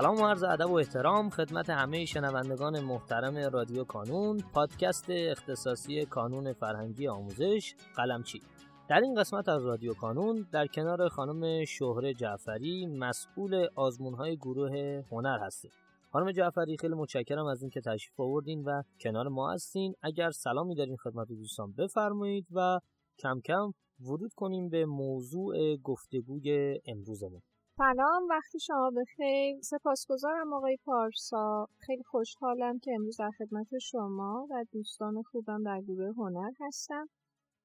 سلام و عرض ادب و احترام خدمت همه شنوندگان محترم رادیو کانون پادکست اختصاصی کانون فرهنگی آموزش قلمچی. در این قسمت از رادیو کانون در کنار خانم شهره جعفری مسئول آزمونهای گروه هنر هستیم. خانم جعفری خیلی متشکرم از اینکه تشریف آوردین و کنار ما هستین. اگر سلامی دارین خدمت دوستان بفرمایید و کم کم ورود کنیم به موضوع گفتگوی امروزمون. سلام وقتی شما بخیر. سپاسگزارم آقای پارسا. خیلی خوشحالم که امروز در خدمت شما و دوستان خوبم در گروه هنر هستم.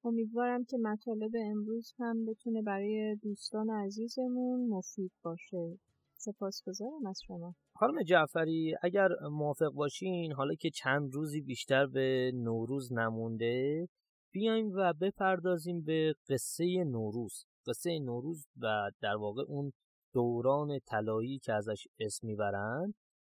امیدوارم که مطالب امروز هم بتونه برای دوستان عزیزمون مفید باشه. سپاسگزارم از شما. خانم جعفری اگر موافق باشین حالا که چند روزی بیشتر به نوروز نمونده بیایم و بپردازیم به قصه نوروز. قصه نوروز و در واقع اون دوران طلایی که ازش اسم می‌برند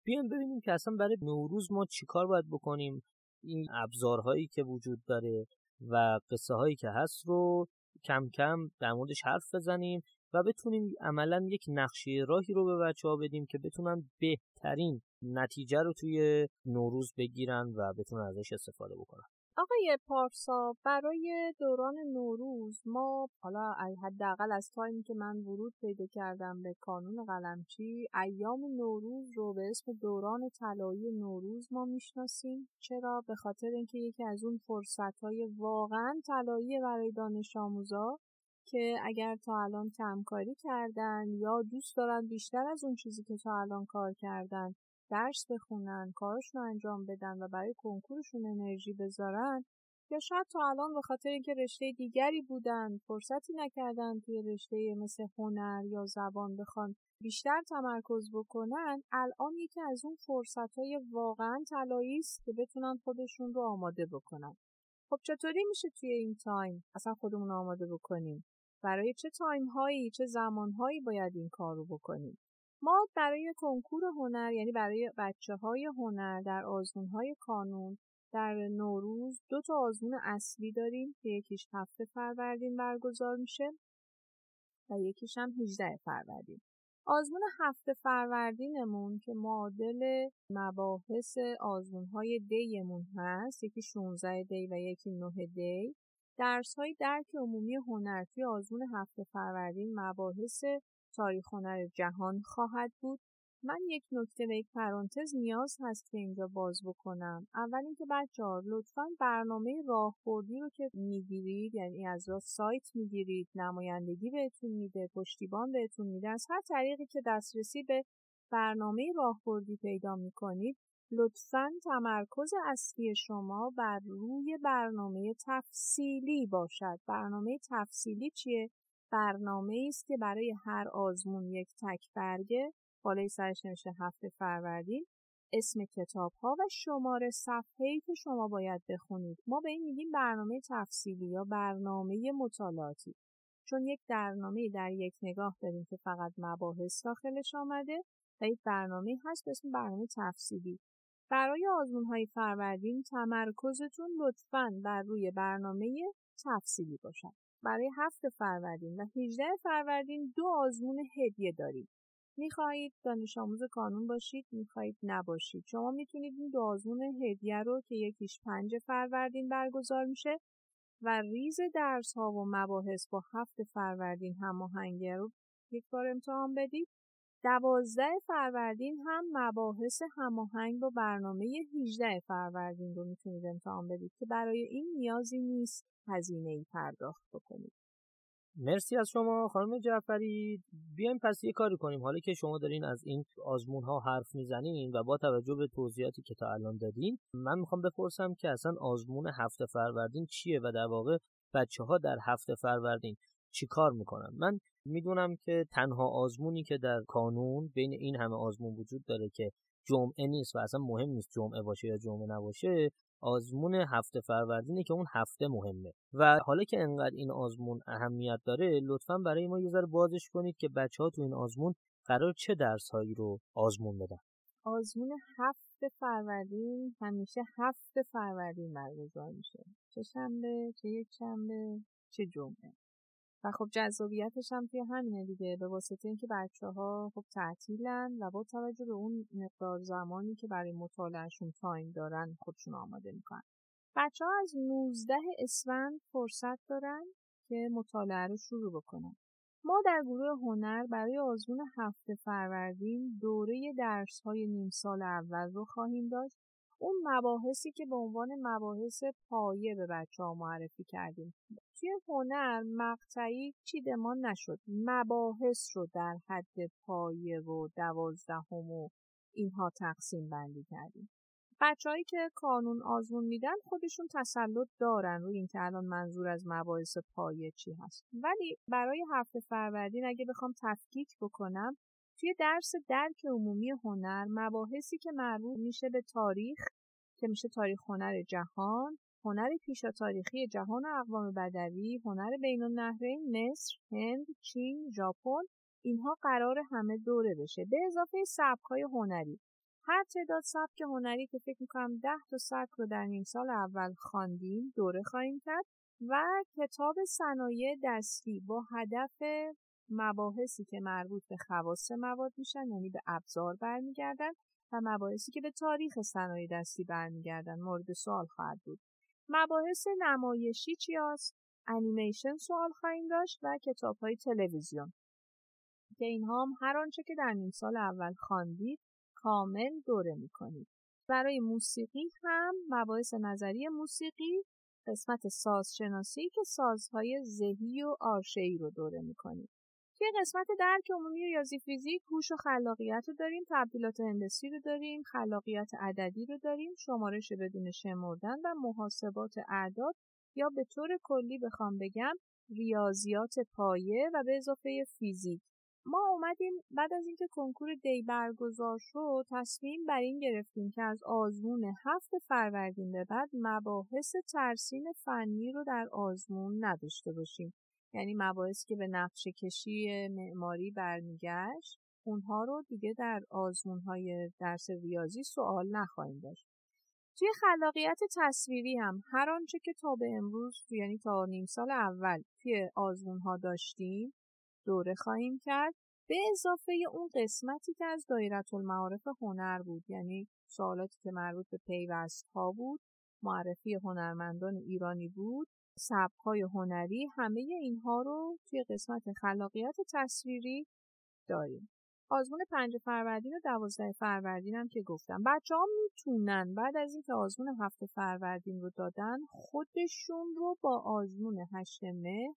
بیایم ببینیم که اصلا برای نوروز ما چیکار باید بکنیم. این ابزارهایی که وجود داره و قصه هایی که هست رو کم کم در موردش حرف بزنیم و بتونیم عملا یک نقشه راهی رو به بچه ها بدیم که بتونن بهترین نتیجه رو توی نوروز بگیرن و بتونن ازش استفاده بکنن. آقای پارسا برای دوران نوروز ما حالا حداقل از تایمی که من ورود پیدا کردم به کانون قلمچی ایام نوروز رو به اسم دوران طلایی نوروز ما می‌شناسیم. چرا؟ به خاطر اینکه یکی از اون فرصتهای واقعا طلایی برای دانش آموزا که اگر تا الان کمکاری کردن یا دوست دارن بیشتر از اون چیزی که تا الان کار کردن درس بخونن کارشون انجام بدن و برای کنکورشون انرژی بذارن یا شاید تا الان به خاطر اینکه رشته دیگری بودن فرصتی نکردن توی رشته مثل هنر یا زبان بخوان بیشتر تمرکز بکنن الان یکی از اون فرصت های واقعا طلایی است که بتونن خودشون رو آماده بکنن. خب چطوری میشه توی این تایم اصلا خودمون آماده بکنیم؟ برای چه تایم هایی چه زمان هایی باید این کار رو بکنیم؟ ما برای کنکور هنر یعنی برای بچه های هنر در آزمون های کانون در نوروز دو تا آزمون اصلی داریم که یکیش هفته فروردین برگزار میشه و یکیش هم 18 فروردین. آزمون هفته فروردینمون که معادل مباحث آزمون های دیمون هست یکی 16 دی و یکی 9 دی درس های درک عمومی هنر توی آزمون هفته فروردین مباحث تاریخ هنر جهان خواهد بود. من یک نکته و یک پرانتز نیاز هست که اینجا باز بکنم. اول اینکه بچه ها لطفا برنامه راهبردی رو که می‌گیرید یعنی از راه سایت می‌گیرید نمایندگی بهتون میده پشتیبان بهتون میده از هر طریقی که دسترسی به برنامه راهبردی پیدا می‌کنید لطفا تمرکز اصلی شما بر روی برنامه تفصیلی باشد. برنامه تفصیلی چیه؟ برنامه است که برای هر آزمون یک تک برگه بالای سرش نوشته هفته فروردین اسم کتاب ها و شماره صفحه ای که شما باید بخونید. ما به این میگیم برنامه تفصیلی یا برنامه مطالعاتی. چون یک برنامه در یک نگاه داریم که فقط مباحث داخلش آمده و یک برنامه هست به اسم برنامه تفصیلی. برای آزمون های فروردین تمرکزتون لطفا بر روی برنامه تفصیلی باشد برای هفت فروردین و 18 فروردین دو آزمون هدیه داریم. می‌خواهید دانش آموز کانون باشید می‌خواهید نباشید شما می‌تونید این دو آزمون هدیه رو که یکیش پنج فروردین برگزار میشه و ریز درس ها و مباحث با هفت فروردین هماهنگی رو یک بار امتحان بدید دوازده فروردین هم مباحث هماهنگ با برنامه 18 فروردین رو می‌تونید امتحان بدید که برای این نیازی نیست هزینه ای پرداخت بکنید. مرسی از شما خانم جعفری. بیایم پس یه کاری کنیم. حالا که شما دارین از این آزمون ها حرف می‌زنین و با توجه به توضیحاتی که تا الان دادین من می‌خوام بپرسم که اصلا آزمون هفته فروردین چیه و در واقع بچه ها در هفته فروردین چی کار می‌کنن من می‌دونم که تنها آزمونی که در کانون بین این همه آزمون وجود داره که جمعه نیست و اصلا مهم نیست جمعه باشه یا جمعه نباشه آزمون هفته فروردینه که اون هفته مهمه. و حالا که انقدر این آزمون اهمیت داره لطفا برای ما یه ذره بازش کنید که بچه ها تو این آزمون قرار چه درس هایی رو آزمون بدن. آزمون هفته فروردین همیشه هفته فروردین برگزار میشه. چه شنبه چه یک شنبه چه جمعه. و خب جذابیتش هم توی همینه دیگه به واسطه اینکه بچه ها خب تعطیلن و با توجه به اون مقدار زمانی که برای مطالعهشون تایم دارن خودشون آماده می‌کنن. بچه ها از 19 اسفند فرصت دارن که مطالعه رو شروع بکنن. ما در گروه هنر برای آزمون هفته فروردین دوره درس های نیم سال اول رو خواهیم داشت اون مباحثی که به عنوان مباحث پایه به بچه ها معرفی کردیم. توی هنر مقطعی چیدمان نشد. مباحث رو در حد پایه و دوازدهم و اینها تقسیم بندی کردیم. بچههایی که کانون آزمون میدن خودشون تسلط دارن روی اینکه الان منظور از مباحث پایه چی هست. ولی برای هفته فروردین اگه بخوام تفکیک بکنم توی درس درک عمومی هنر مباحثی که مربوط میشه به تاریخ که میشه تاریخ هنر جهان هنر پیشا تاریخی جهان و اقوام بدوی هنر بین النهرین مصر هند چین ژاپن اینها قرار همه دوره بشه. به اضافه سبک‌های هنری. هر تعداد سبک هنری که فکر می‌کنم ده تا سبک رو در نیم سال اول خواندیم دوره خواهیم کرد و کتاب صنایع دستی با هدف مباحثی که مربوط به خواص مواد میشن یعنی به ابزار برمیگردن و مباحثی که به تاریخ صنایع دستی برمیگردن مورد سوال خواهد بود مباحث نمایشی چی هست؟ انیمیشن سوال خواهیم داشت و کتاب های تلویزیون که اینها هم هر آنچه که در نیم سال اول خواندید کامل دوره می‌کنید. برای موسیقی هم مباحث نظری موسیقی قسمت سازشناسی که سازهای ذهی و آرشه‌ای رو دوره می‌کنید. توی قسمت درک عمومی ریاضی فیزیک هوش و خلاقیت رو داریم تبدیلات هندسی رو داریم خلاقیت عددی رو داریم شمارش بدون شمردن و محاسبات اعداد یا به طور کلی بخوام بگم ریاضیات پایه و به اضافه فیزیک. ما اومدیم بعد از اینکه کنکور دی برگزار شد تصمیم بر این گرفتیم که از آزمون هفت فروردین به بعد مباحث ترسیم فنی رو در آزمون نداشته باشیم. یعنی مباحثی که به نقشه کشی معماری برمیگشت اونها رو دیگه در آزمون های درس ریاضی سوال نخواهیم داشت. توی خلاقیت تصویری هم هر آنچه که تا به امروز یعنی تا نیم سال اول توی آزمون ها داشتیم دوره خواهیم کرد. به اضافه اون قسمتی که از دایره المعارف هنر بود یعنی سوالاتی که مربوط به پیوست ها بود معرفی هنرمندان ایرانی بود. های هنری همه اینها رو توی قسمت خلاقیت تصویری داریم. آزمون پنج فروردین و دوازده فروردین هم که گفتم. بچه ها می‌تونن بعد از اینکه آزمون هفته فروردین رو دادن خودشون رو با آزمون هشت مه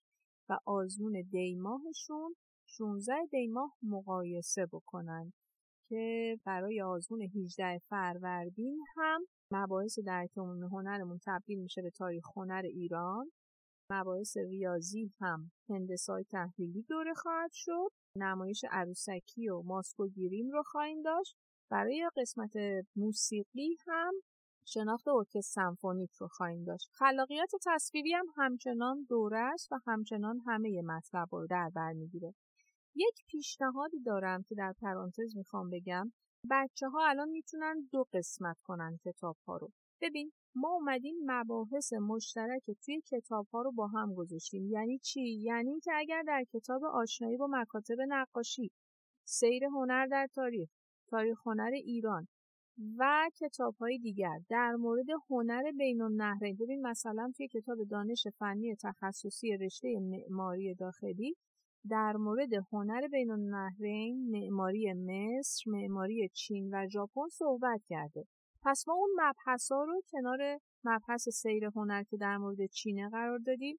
و آزمون دیماهشون 16 دیماه مقایسه بکنن که برای آزمون 18 فروردین هم مباحث درک هنرمون تبدیل میشه به تاریخ هنر ایران. مباحث ریاضی هم هندسای تحلیلی دوره خواهد شد. نمایش عروسکی و ماسکو گیریم رو خواهیم داشت. برای قسمت موسیقی هم شناخت ارکستر سمفونیک رو خواهیم داشت. خلاقیت تصویری هم همچنان دوره است و همچنان همه مطلب رو در بر می‌گیره. یک پیشنهادی دارم که در پرانتز می‌خوام بگم. بچه ها الان می‌تونن دو قسمت کنن کتاب ها رو. ببین ما اومدیم مباحث مشترک توی کتاب ها رو با هم گذاشتیم. یعنی چی؟ یعنی که اگر در کتاب آشنایی با مکاتب نقاشی سیر هنر در تاریخ تاریخ هنر ایران و کتاب های دیگر در مورد هنر بین النهرین ببین مثلا توی کتاب دانش فنی تخصصی رشته معماری داخلی در مورد هنر بین النهرین معماری مصر معماری چین و ژاپن صحبت کرده. پس ما اون مبحث ها رو کنار مبحث سیر هنر که در مورد چینه قرار دادیم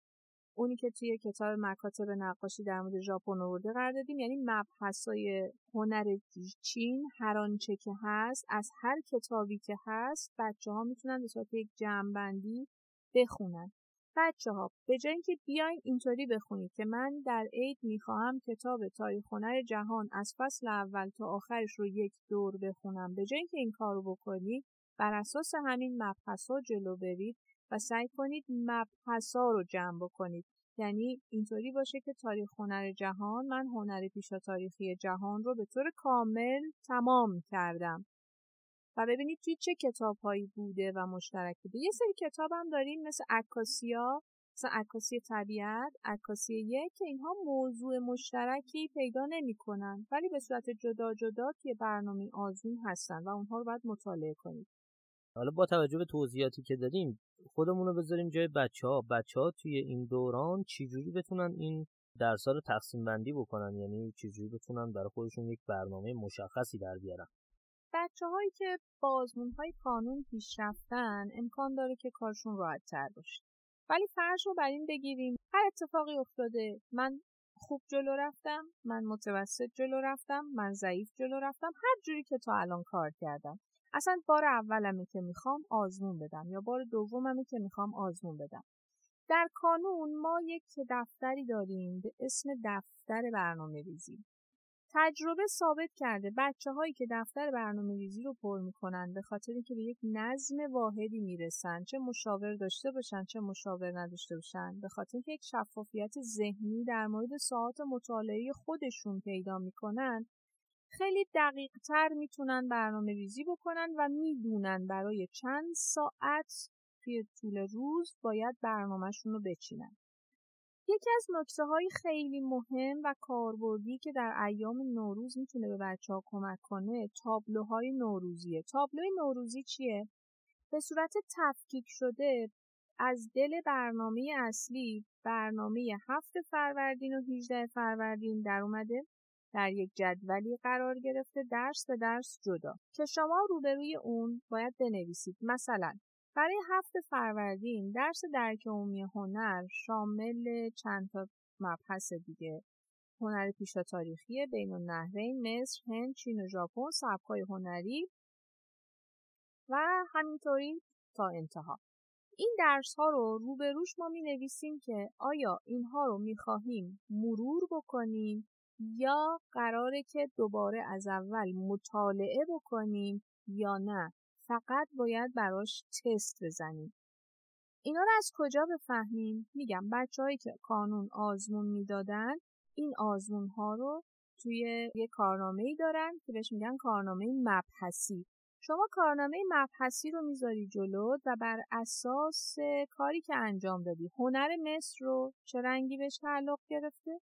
اونی که توی کتاب مکاتب نقاشی در مورد ژاپن آورده قرار دادیم. یعنی مبحث های هنر چین هر آنچه که هست از هر کتابی که هست بچه ها می‌تونن به صورت یک جمعبندی بخونن. بچه ها به جای اینکه بیاین اینطوری بخونید که من در عید می‌خواهم کتاب تاریخ هنر جهان از فصل اول تا آخرش رو یک دور بخونم. به جای اینکه این کار رو بکنید بر اساس همین مبحث جلو برید و سعی کنید مبحث ها رو جمع بکنید. یعنی اینطوری باشه که تاریخ هنر جهان من هنر پیشا تاریخی جهان رو به طور کامل تمام کردم. و ببینید توی چه کتاب هایی بوده و مشترک بوده. یه سری کتاب هم داریم مثل عکاسیا مثلا عکاسی طبیعت عکاسی یک که اینها موضوع مشترکی پیدا نمی‌کنن ولی به صورت جدا جدا توی برنامه آزمون هستن و اونها رو باید مطالعه کنید حالا با توجه به توضیحاتی که دادیم خودمون رو بذاریم جای بچه ها بچه ها توی این دوران چجوری بتونن این درس رو تقسیم بندی بکنن؟ یعنی چجوری بتونن برای خودشون یک برنامه مشخصی در بیارن؟ بچه هایی که با آزمون های قانون پیش رفتن امکان داره که کارشون راحت تر باشه. ولی فرش رو بر این بگیریم هر اتفاقی افتاده من خوب جلو رفتم من متوسط جلو رفتم من ضعیف جلو رفتم هر جوری که تا الان کار کردم. اصلا بار اولمه که می‌خوام آزمون بدم یا بار دوممه که می‌خوام آزمون بدم. در کانون ما یک دفتری داریم به اسم دفتر برنامه ریزی تجربه ثابت کرده بچه هایی که دفتر برنامه ریزی رو پر می‌کنن به خاطر اینکه به یک نظم واحدی می‌رسن چه مشاور داشته باشن چه مشاور نداشته باشن به خاطر اینکه یک شفافیت ذهنی در مورد ساعت مطالعه خودشون پیدا می‌کنن خیلی دقیق تر می‌تونن برنامه ریزی بکنن و می‌دونن برای چند ساعت توی طول روز باید برنامهشون رو بچینن. یکی از نکته های خیلی مهم و کاربردی که در ایام نوروز می‌تونه به بچه ها کمک کنه تابلوهای نوروزیه. تابلوی نوروزی چیه؟ به صورت تفکیک شده از دل برنامه اصلی برنامه هفت فروردین و 18 فروردین در اومده در یک جدولی قرار گرفته درس به درس جدا که شما روبروی اون باید بنویسید مثلا برای هفت فروردین درس درک عمومی هنر شامل چند تا مبحث دیگه. هنر پیشا تاریخی بین النهرین مصر هند چین و ژاپن سبکای هنری و همینطوری تا انتها. این درس ها رو روبروش ما می نویسیم که آیا اینها رو می خواهیم مرور بکنیم یا قراره که دوباره از اول مطالعه بکنیم یا نه؟ فقط باید براش تست بزنیم. اینا رو از کجا بفهمیم؟ میگم بچههایی که کانون آزمون می‌دادن این آزمون ها رو توی یه کارنامه ای دارن که بهش میگن کارنامه مبحثی. شما کارنامه مبحثی رو می‌ذاری جلو و بر اساس کاری که انجام دادی هنر مصر رو چه رنگی بهش تعلق گرفته؟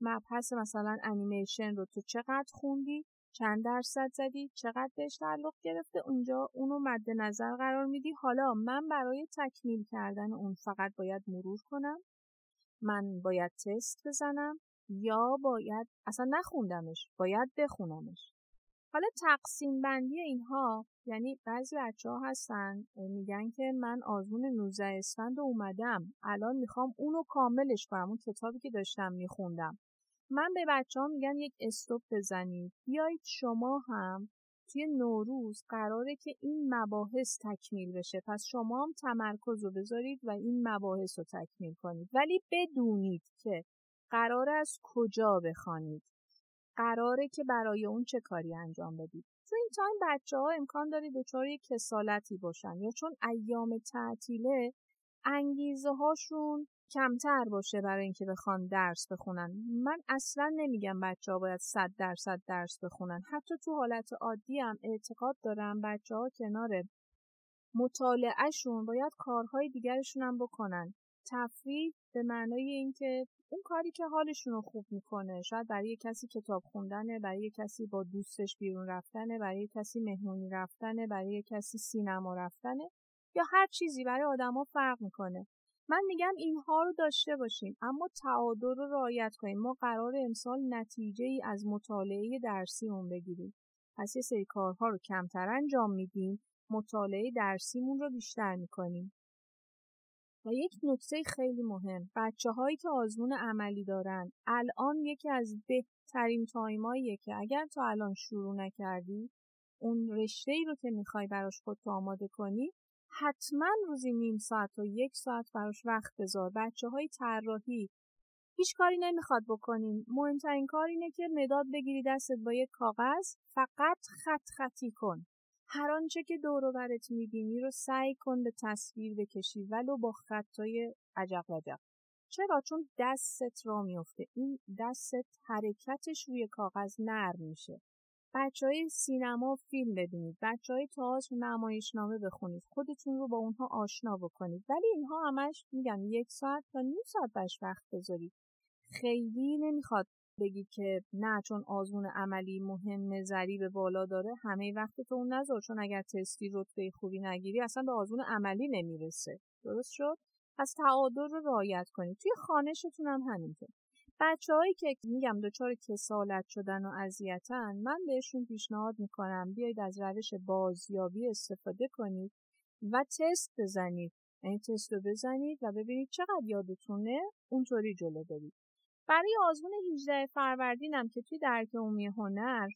مبحث مثلا انیمیشن رو تو چقدر خوندی؟ چند درصد زدی؟ چقدر بهش تعلق گرفته؟ اونجا اونو مد نظر قرار میدی. حالا من برای تکمیل کردن اون فقط باید مرور کنم؟ من باید تست بزنم؟ یا باید اصلا نخوندمش باید بخونمش؟ حالا تقسیم بندی اینها یعنی بعضی بچه ها هستن میگن که من آزمون 19 اسفند اومدم. الان می‌خوام اونو کاملش کنم. اون کتابی که داشتم میخوندم. من به بچه ها میگم یک استوب بزنید. بیایید شما هم توی نوروز قراره که این مباحث تکمیل بشه. پس شما هم تمرکز رو بذارید و این مباحث رو تکمیل کنید. ولی بدونید که قرار از کجا بخوانید. قراره که برای اون چه کاری انجام بدید. تو این تایم بچه ها امکان داره دچار یک کسالتی باشن یا چون ایام تعطیله انگیزه هاشون کمتر باشه برای اینکه بخوان درس بخونن. من اصلا نمیگم بچه ها باید صد درصد درس بخونن. حتی تو حالت عادی هم اعتقاد دارم بچه ها کنار مطالعهشون باید کارهای دیگرشون هم بکنن. تفریح به معنای اینکه اون کاری که حالشون رو خوب می‌کنه شاید برای کسی کتاب خوندنه برای کسی با دوستش بیرون رفتنه برای کسی مهمونی رفتنه برای کسی سینما رفتنه یا هر چیزی برای آدما فرق می‌کنه. من میگم اینها رو داشته باشیم اما تعادل رو رعایت کنیم ما قرار امسال نتیجه ای از مطالعه درسیمون بگیریم. پس یه سری کارها رو کمتر انجام میدیم مطالعه درسیمون رو بیشتر می‌کنیم. و یک نکته خیلی مهم بچه هایی که آزمون عملی دارن الان یکی از بهترین تایماییه که اگر تا الان شروع نکردی اون رشته ای رو که می‌خوای براش خودتو آماده کنی حتما روزی نیم ساعت و یک ساعت براش وقت بذار. بچه های طراحی هیچ کاری نمی‌خواد بکنین. مهمترین کار اینه که مداد بگیری دستت با یک کاغذ فقط خط خطی کن. هر آنچه که دور برت می‌بینی رو سعی کن به تصویر بکشی ولو با خطای عجق وجق چرا؟ چون دستت را میفته این دستت حرکتش روی کاغذ نرم میشه. بچه های سینما فیلم ببینید بچه های تئاتر نمایشنامه بخونید خودتون رو با اونها آشنا بکنید. ولی اینها همش میگم یک ساعت تا نیم ساعت بهش وقت بذارید. خیلی نمی‌خواد بگی که نه چون آزمون عملی مهم به بالا داره همه وقت تو اون نذار. چون اگر تستی رتبه خوبی نگیری اصلا به آزمون عملی نمی‌رسه. درست شد؟ پس تعادل رو رعایت کنید. توی خانشتون هم همینطور. بچههایی که میگم دچار کسالت شدن و اذیتن من بهشون پیشنهاد می‌کنم بیایید از روش بازیابی استفاده کنید و تست بزنید. این تست رو بزنید و ببینید چقدر یادتونه اونطوری جلو برید. برای آزمون 18 فروردینم که توی درک عمومی هنر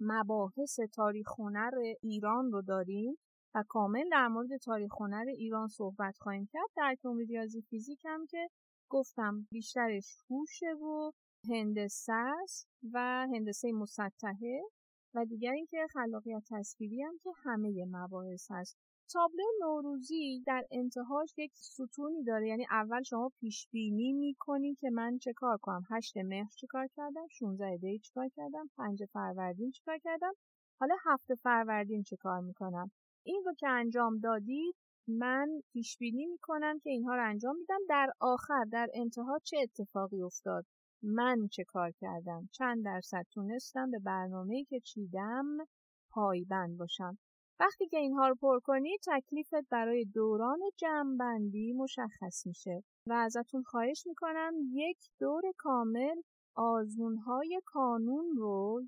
مباحث تاریخ هنر ایران رو داریم و کامل در مورد تاریخ هنر ایران صحبت خواهیم کرد درک عمومی ریاضی فیزیک هم که گفتم بیشترش هوشه و هندسه است و هندسه مسطحه و دیگر اینکه خلاقیت تصویری هم که همه مباحث هست. تابلو نوروزی در انتهاش یک ستونی داره یعنی اول شما پیش بینی می‌کنی که من چه کار کنم؟ هشت مهر چه کار کردم؟ 16 دی چه کار کردم؟ 5 فروردین چه کار کردم؟ حالا هفته فروردین چه کار می‌کنم؟ این رو که انجام دادید من پیش بینی می‌کنم که اینها رو انجام میدم. در آخر در انتها چه اتفاقی افتاد؟ من چه کار کردم؟ چند درصد تونستم به برنامه‌ای که چیدم پایبند باشم. وقتی که اینها رو پر کنی تکلیفت برای دوران جمعبندی مشخص میشه و ازتون خواهش می‌کنم یک دور کامل آزمونهای کانون رو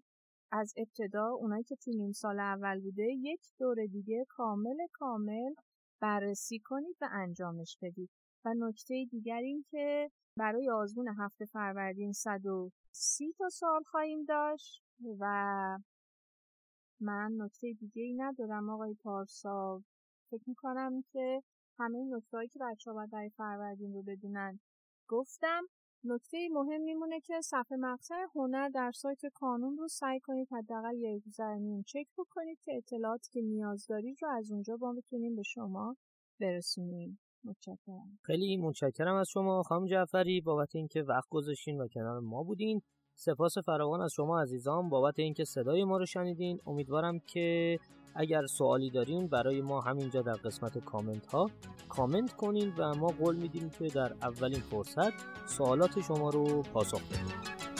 از ابتدا اونایی که تو نیم سال اول بوده یک دور دیگه کامل کامل بررسی کنید و انجامش بدید. و نکته دیگر این که برای آزمون هفته فروردین 130 تا سال خواهیم داشت و من نکته دیگه ای ندارم. آقای پارسا فکر می‌کنم که همه این نکته هایی که بچه ها باید برای فروردین رو بدونن گفتم. نکته مهم میمونه که صفحه مقطع هنر در سایت کانون رو سعی کنید حداقل یک زمین چک بکنید که اطلاعاتی که نیاز دارید رو از اونجا با بتونیم به شما برسونیم. متشکرم. خیلی متشکرم از شما خانم جعفری. بابت اینکه وقت گذاشتین و کنار ما بودین سپاس فراوان از شما عزیزان. بابت اینکه صدای ما رو شنیدین امیدوارم که اگر سوالی دارین برای ما همینجا در قسمت کامنت ها کامنت کنین و ما قول میدیم که در اولین فرصت سوالات شما رو پاسخ بدیم.